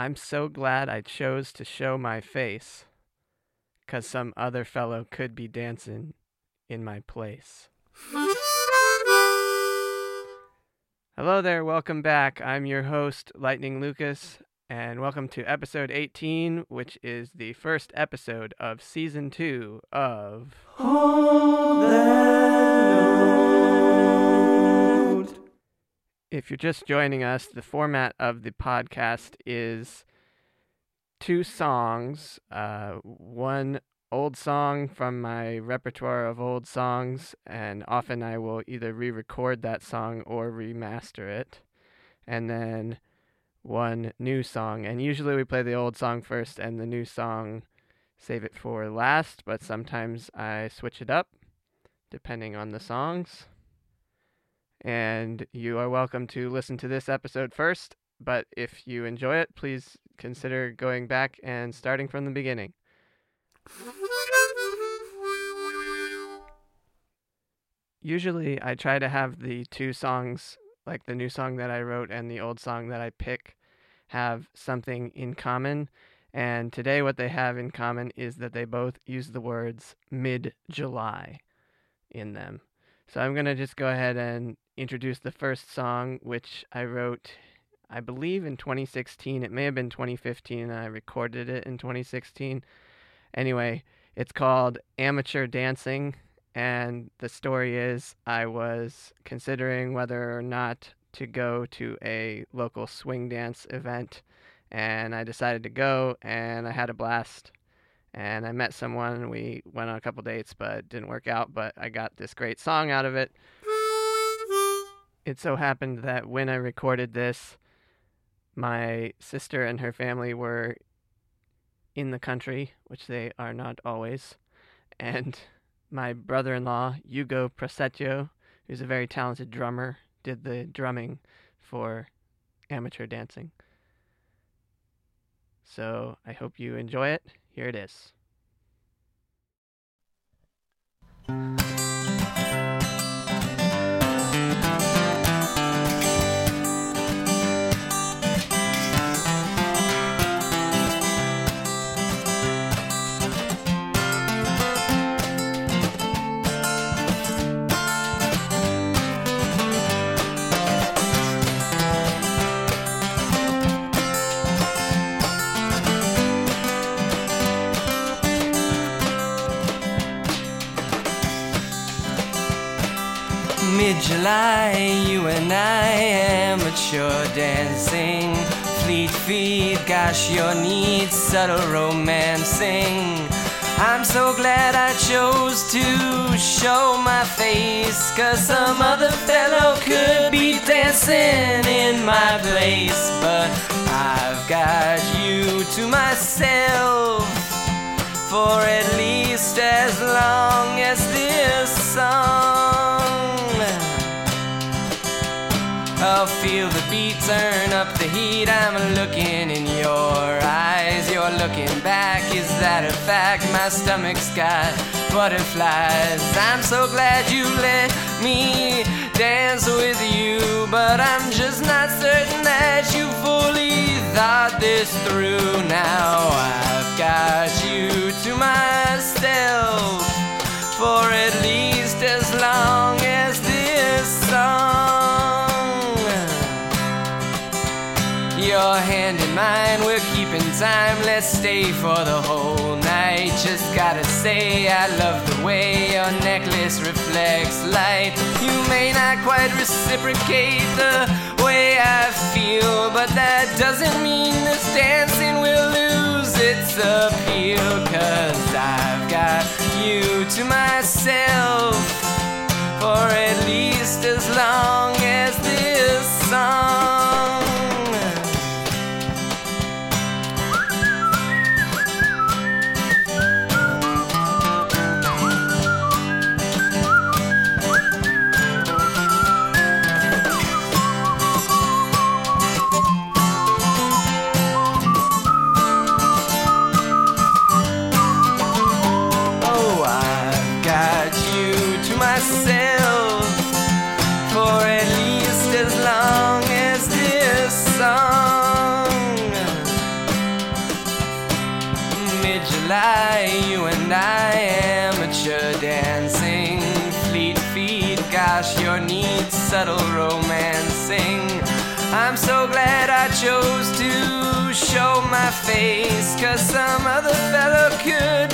I'm so glad I chose to show my face, 'cause some other fellow could be dancing in my place. Hello there, welcome back. I'm your host, Lightning Lucas, and welcome to episode 18, which is the first episode of season two of. If you're just joining us, the format of the podcast is two songs, uh, one old song from my repertoire of old songs, and often I will either re record that song or remaster it, and then one new song. And usually we play the old song first and the new song save it for last, but sometimes I switch it up depending on the songs. And you are welcome to listen to this episode first, but if you enjoy it, please consider going back and starting from the beginning. Usually, I try to have the two songs, like the new song that I wrote and the old song that I pick, have something in common. And today, what they have in common is that they both use the words mid July in them. So I'm going to just go ahead and introduce the first song, which I wrote, I believe, in 2016. It may have been 2015, and I recorded it in 2016. Anyway, it's called Amateur Dancing. And the story is I was considering whether or not to go to a local swing dance event. And I decided to go, and I had a blast. And I met someone. We went on a couple dates, but didn't work out. But I got this great song out of it. It so happened that when I recorded this, my sister and her family were in the country, which they are not always. And my brother in law, Hugo Prasetyo, who's a very talented drummer, did the drumming for amateur dancing. So I hope you enjoy it. Here it is. Mid-July, you and I amateur dancing. Fleet feet, gosh, your needs, subtle romancing. I'm so glad I chose to show my face Cause some other fellow could be dancing in my place. But I've got you to myself For at least as long as this song I'll feel the beat turn up the heat. I'm looking in your eyes. You're looking back. Is that a fact? My stomach's got butterflies. I'm so glad you let me dance with you. But I'm just not certain that you fully thought this through. Now I've got you to myself for at least as long as this song. Your hand in mine, we're keeping time. Let's stay for the whole night. Just gotta say, I love the way your necklace reflects light. You may not quite reciprocate the way I feel, but that doesn't mean this dancing will lose its appeal. Cause I've got you to myself for at least as long as this song. Chose to show my face, cause some other fellow could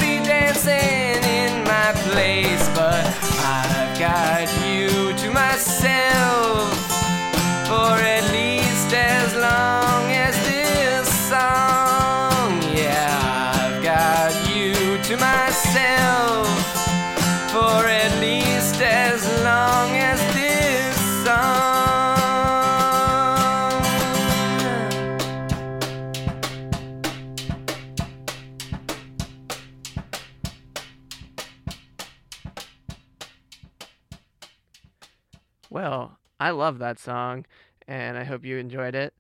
Well, I love that song, and I hope you enjoyed it.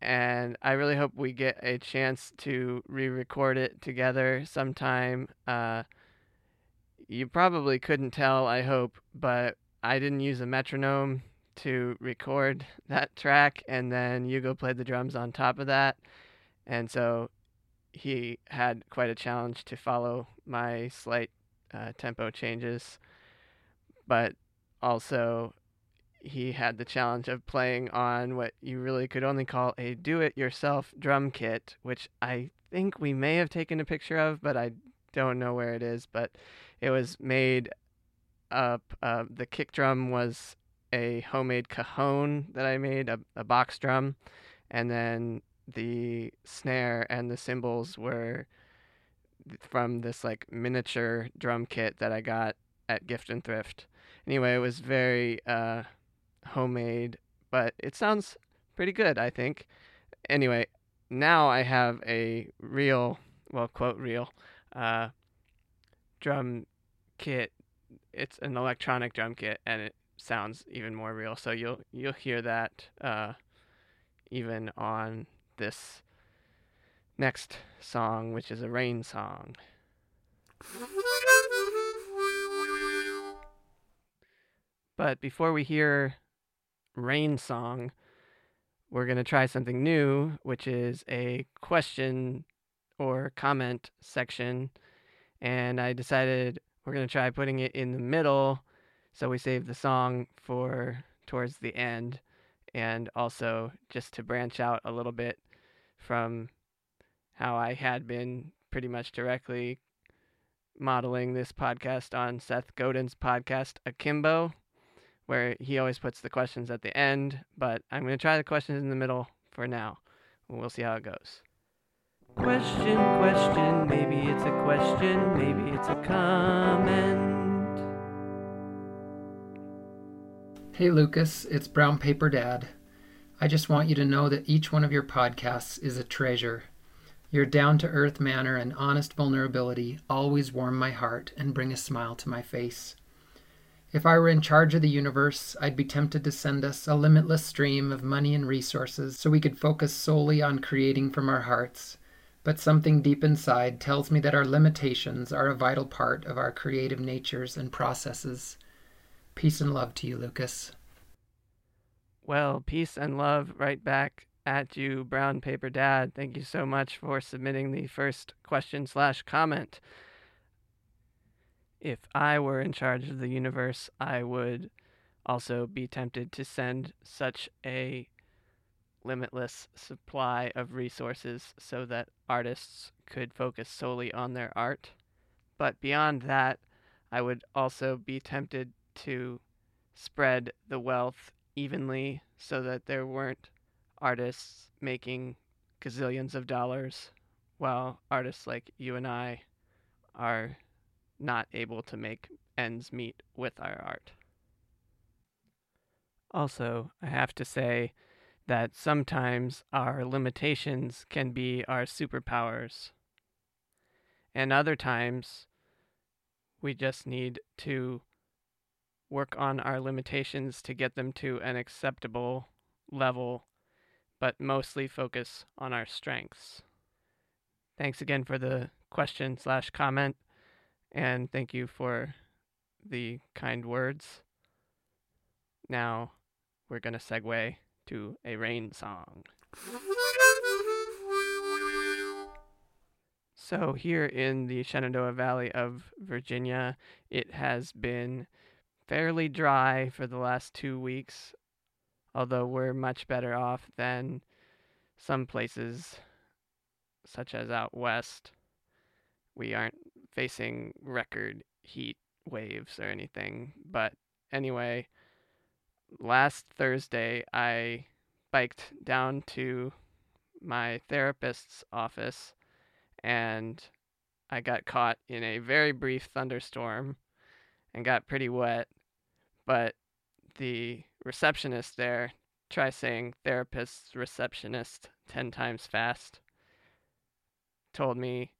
And I really hope we get a chance to re record it together sometime. Uh, you probably couldn't tell, I hope, but I didn't use a metronome to record that track, and then Hugo played the drums on top of that. And so he had quite a challenge to follow my slight uh, tempo changes. But also, he had the challenge of playing on what you really could only call a do it yourself drum kit, which I think we may have taken a picture of, but I don't know where it is. But it was made up, uh, the kick drum was a homemade cajon that I made, a, a box drum, and then the snare and the cymbals were from this like miniature drum kit that I got at Gift and Thrift. Anyway, it was very uh, homemade, but it sounds pretty good, I think. Anyway, now I have a real, well, quote real, uh, drum kit. It's an electronic drum kit, and it sounds even more real. So you'll you'll hear that uh, even on this next song, which is a rain song. But before we hear Rain Song, we're going to try something new, which is a question or comment section. And I decided we're going to try putting it in the middle. So we save the song for towards the end. And also just to branch out a little bit from how I had been pretty much directly modeling this podcast on Seth Godin's podcast, Akimbo where he always puts the questions at the end, but I'm going to try the questions in the middle for now. We'll see how it goes. Question, question, maybe it's a question, maybe it's a comment. Hey Lucas, it's Brown Paper Dad. I just want you to know that each one of your podcasts is a treasure. Your down to earth manner and honest vulnerability always warm my heart and bring a smile to my face. If I were in charge of the universe, I'd be tempted to send us a limitless stream of money and resources so we could focus solely on creating from our hearts. But something deep inside tells me that our limitations are a vital part of our creative natures and processes. Peace and love to you, Lucas. Well, peace and love right back at you, Brown Paper Dad. Thank you so much for submitting the first question slash comment if I were in charge of the universe, I would also be tempted to send such a limitless supply of resources so that artists could focus solely on their art. But beyond that, I would also be tempted to spread the wealth evenly so that there weren't artists making gazillions of dollars while artists like you and I are not able to make ends meet with our art. Also, I have to say that sometimes our limitations can be our superpowers. And other times, we just need to work on our limitations to get them to an acceptable level, but mostly focus on our strengths. Thanks again for the question slash comment and thank you for the kind words. Now we're going to segue to a rain song. So, here in the Shenandoah Valley of Virginia, it has been fairly dry for the last two weeks, although we're much better off than some places, such as out west. We aren't facing record heat waves or anything. But anyway, last Thursday, I biked down to my therapist's office and I got caught in a very brief thunderstorm and got pretty wet. But the receptionist there, try saying therapist receptionist 10 times fast, told me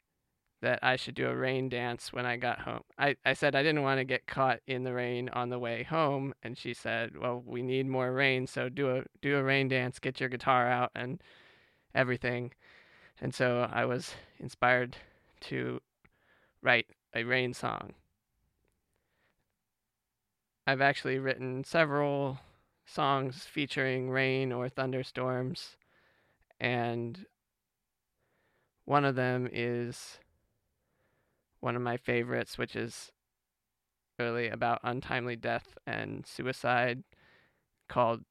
that I should do a rain dance when I got home. I, I said I didn't want to get caught in the rain on the way home and she said, "Well, we need more rain, so do a do a rain dance, get your guitar out and everything." And so I was inspired to write a rain song. I've actually written several songs featuring rain or thunderstorms and one of them is one of my favorites, which is really about untimely death and suicide, called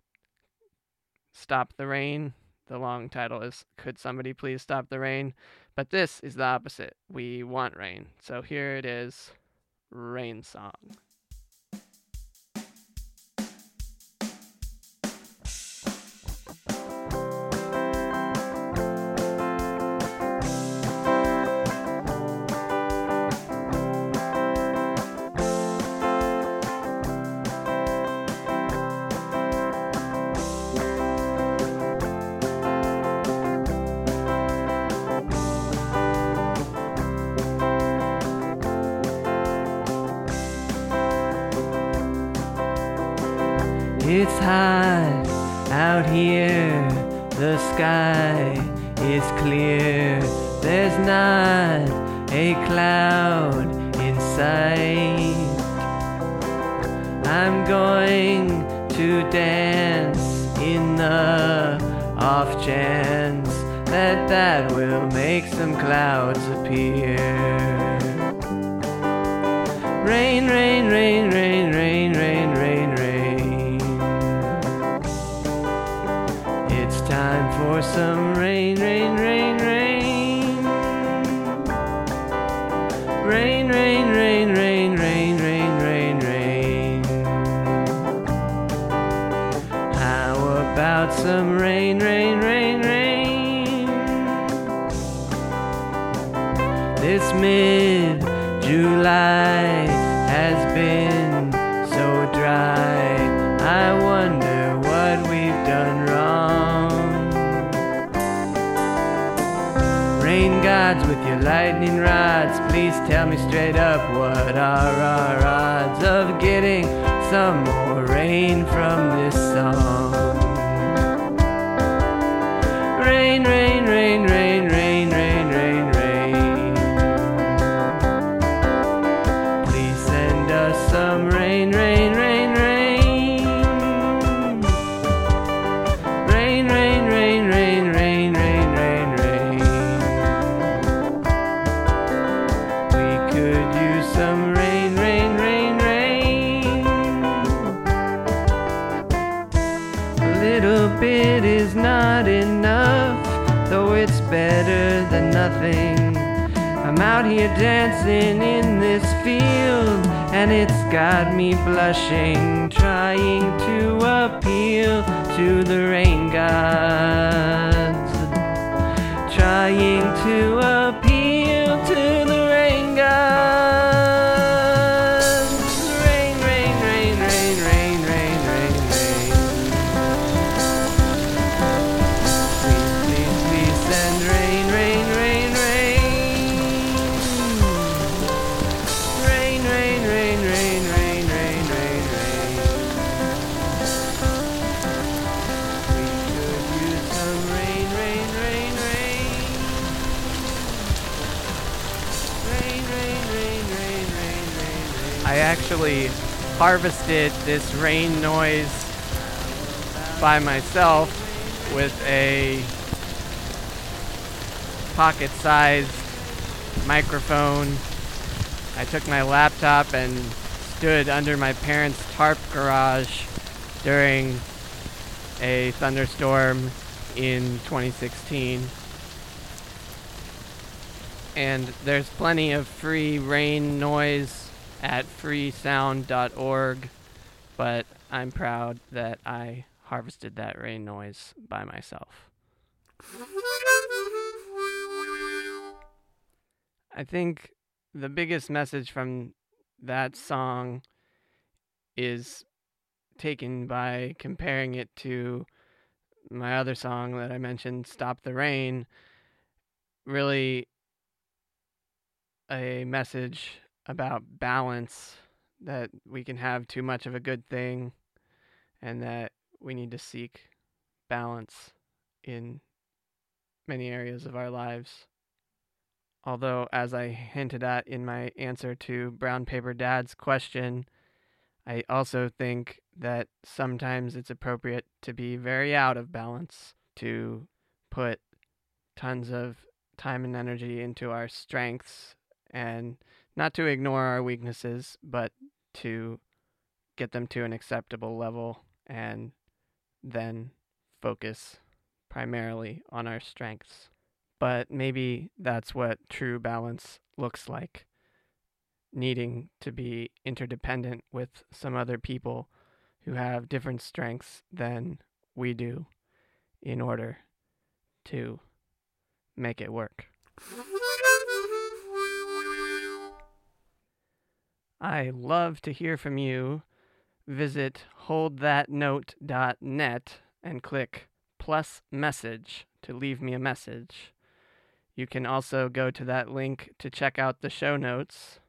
Stop the Rain. The long title is Could Somebody Please Stop the Rain? But this is the opposite. We want rain. So here it is Rain Song. Going to dance in the off chance that that will make some clouds appear. Rain, rain, rain, rain, rain, rain, rain, rain. It's time for some rain, rain, rain, rain. Some rain, rain, rain, rain? This mid July has been so dry. I wonder what we've done wrong. Rain gods with your lightning rods, please tell me straight up what are our odds of getting some more rain from this song? Rain, rain, rain, rain, rain, rain, rain. Please send us some rain, out here dancing in this field, and it's got me blushing, trying to appeal to the rain gods. I actually harvested this rain noise by myself with a pocket sized microphone. I took my laptop and stood under my parents' tarp garage during a thunderstorm in 2016. And there's plenty of free rain noise at freesound.org, but I'm proud that I harvested that rain noise by myself. I think the biggest message from that song is taken by comparing it to my other song that I mentioned, Stop the Rain. Really, a message about balance that we can have too much of a good thing and that we need to seek balance in many areas of our lives. Although, as I hinted at in my answer to Brown Paper Dad's question, I also think that sometimes it's appropriate to be very out of balance, to put tons of time and energy into our strengths and not to ignore our weaknesses, but to get them to an acceptable level and then focus primarily on our strengths but maybe that's what true balance looks like needing to be interdependent with some other people who have different strengths than we do in order to make it work. I love to hear from you. Visit holdthatnote.net and click plus message to leave me a message. You can also go to that link to check out the show notes,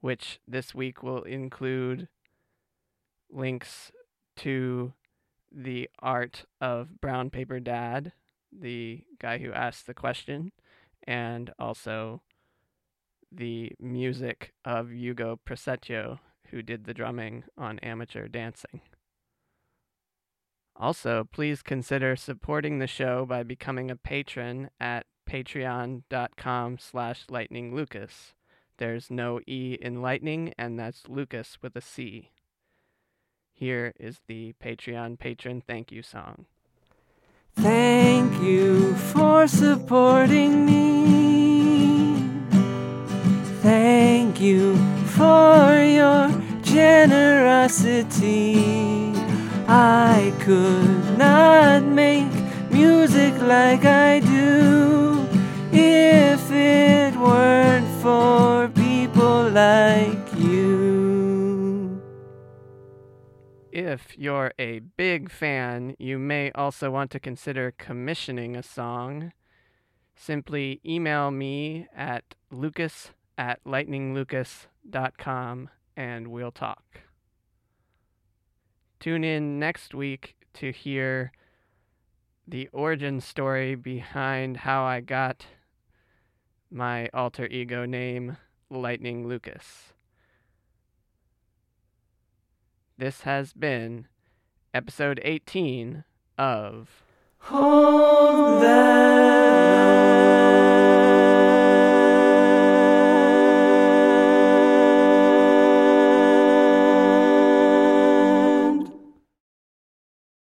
which this week will include links to the art of Brown Paper Dad, the guy who asked the question, and also the music of Hugo Prasetyo, who did the drumming on Amateur Dancing. Also, please consider supporting the show by becoming a patron at patreon.com slash lightninglucas. There's no E in lightning, and that's Lucas with a C. Here is the Patreon patron thank you song. Thank you for supporting me. Thank you for your generosity. I could not make music like I do if it weren't for people like you. If you're a big fan, you may also want to consider commissioning a song. Simply email me at lucas at lightninglucas.com and we'll talk. Tune in next week to hear the origin story behind how I got my alter ego name, Lightning Lucas. This has been episode 18 of Hold that.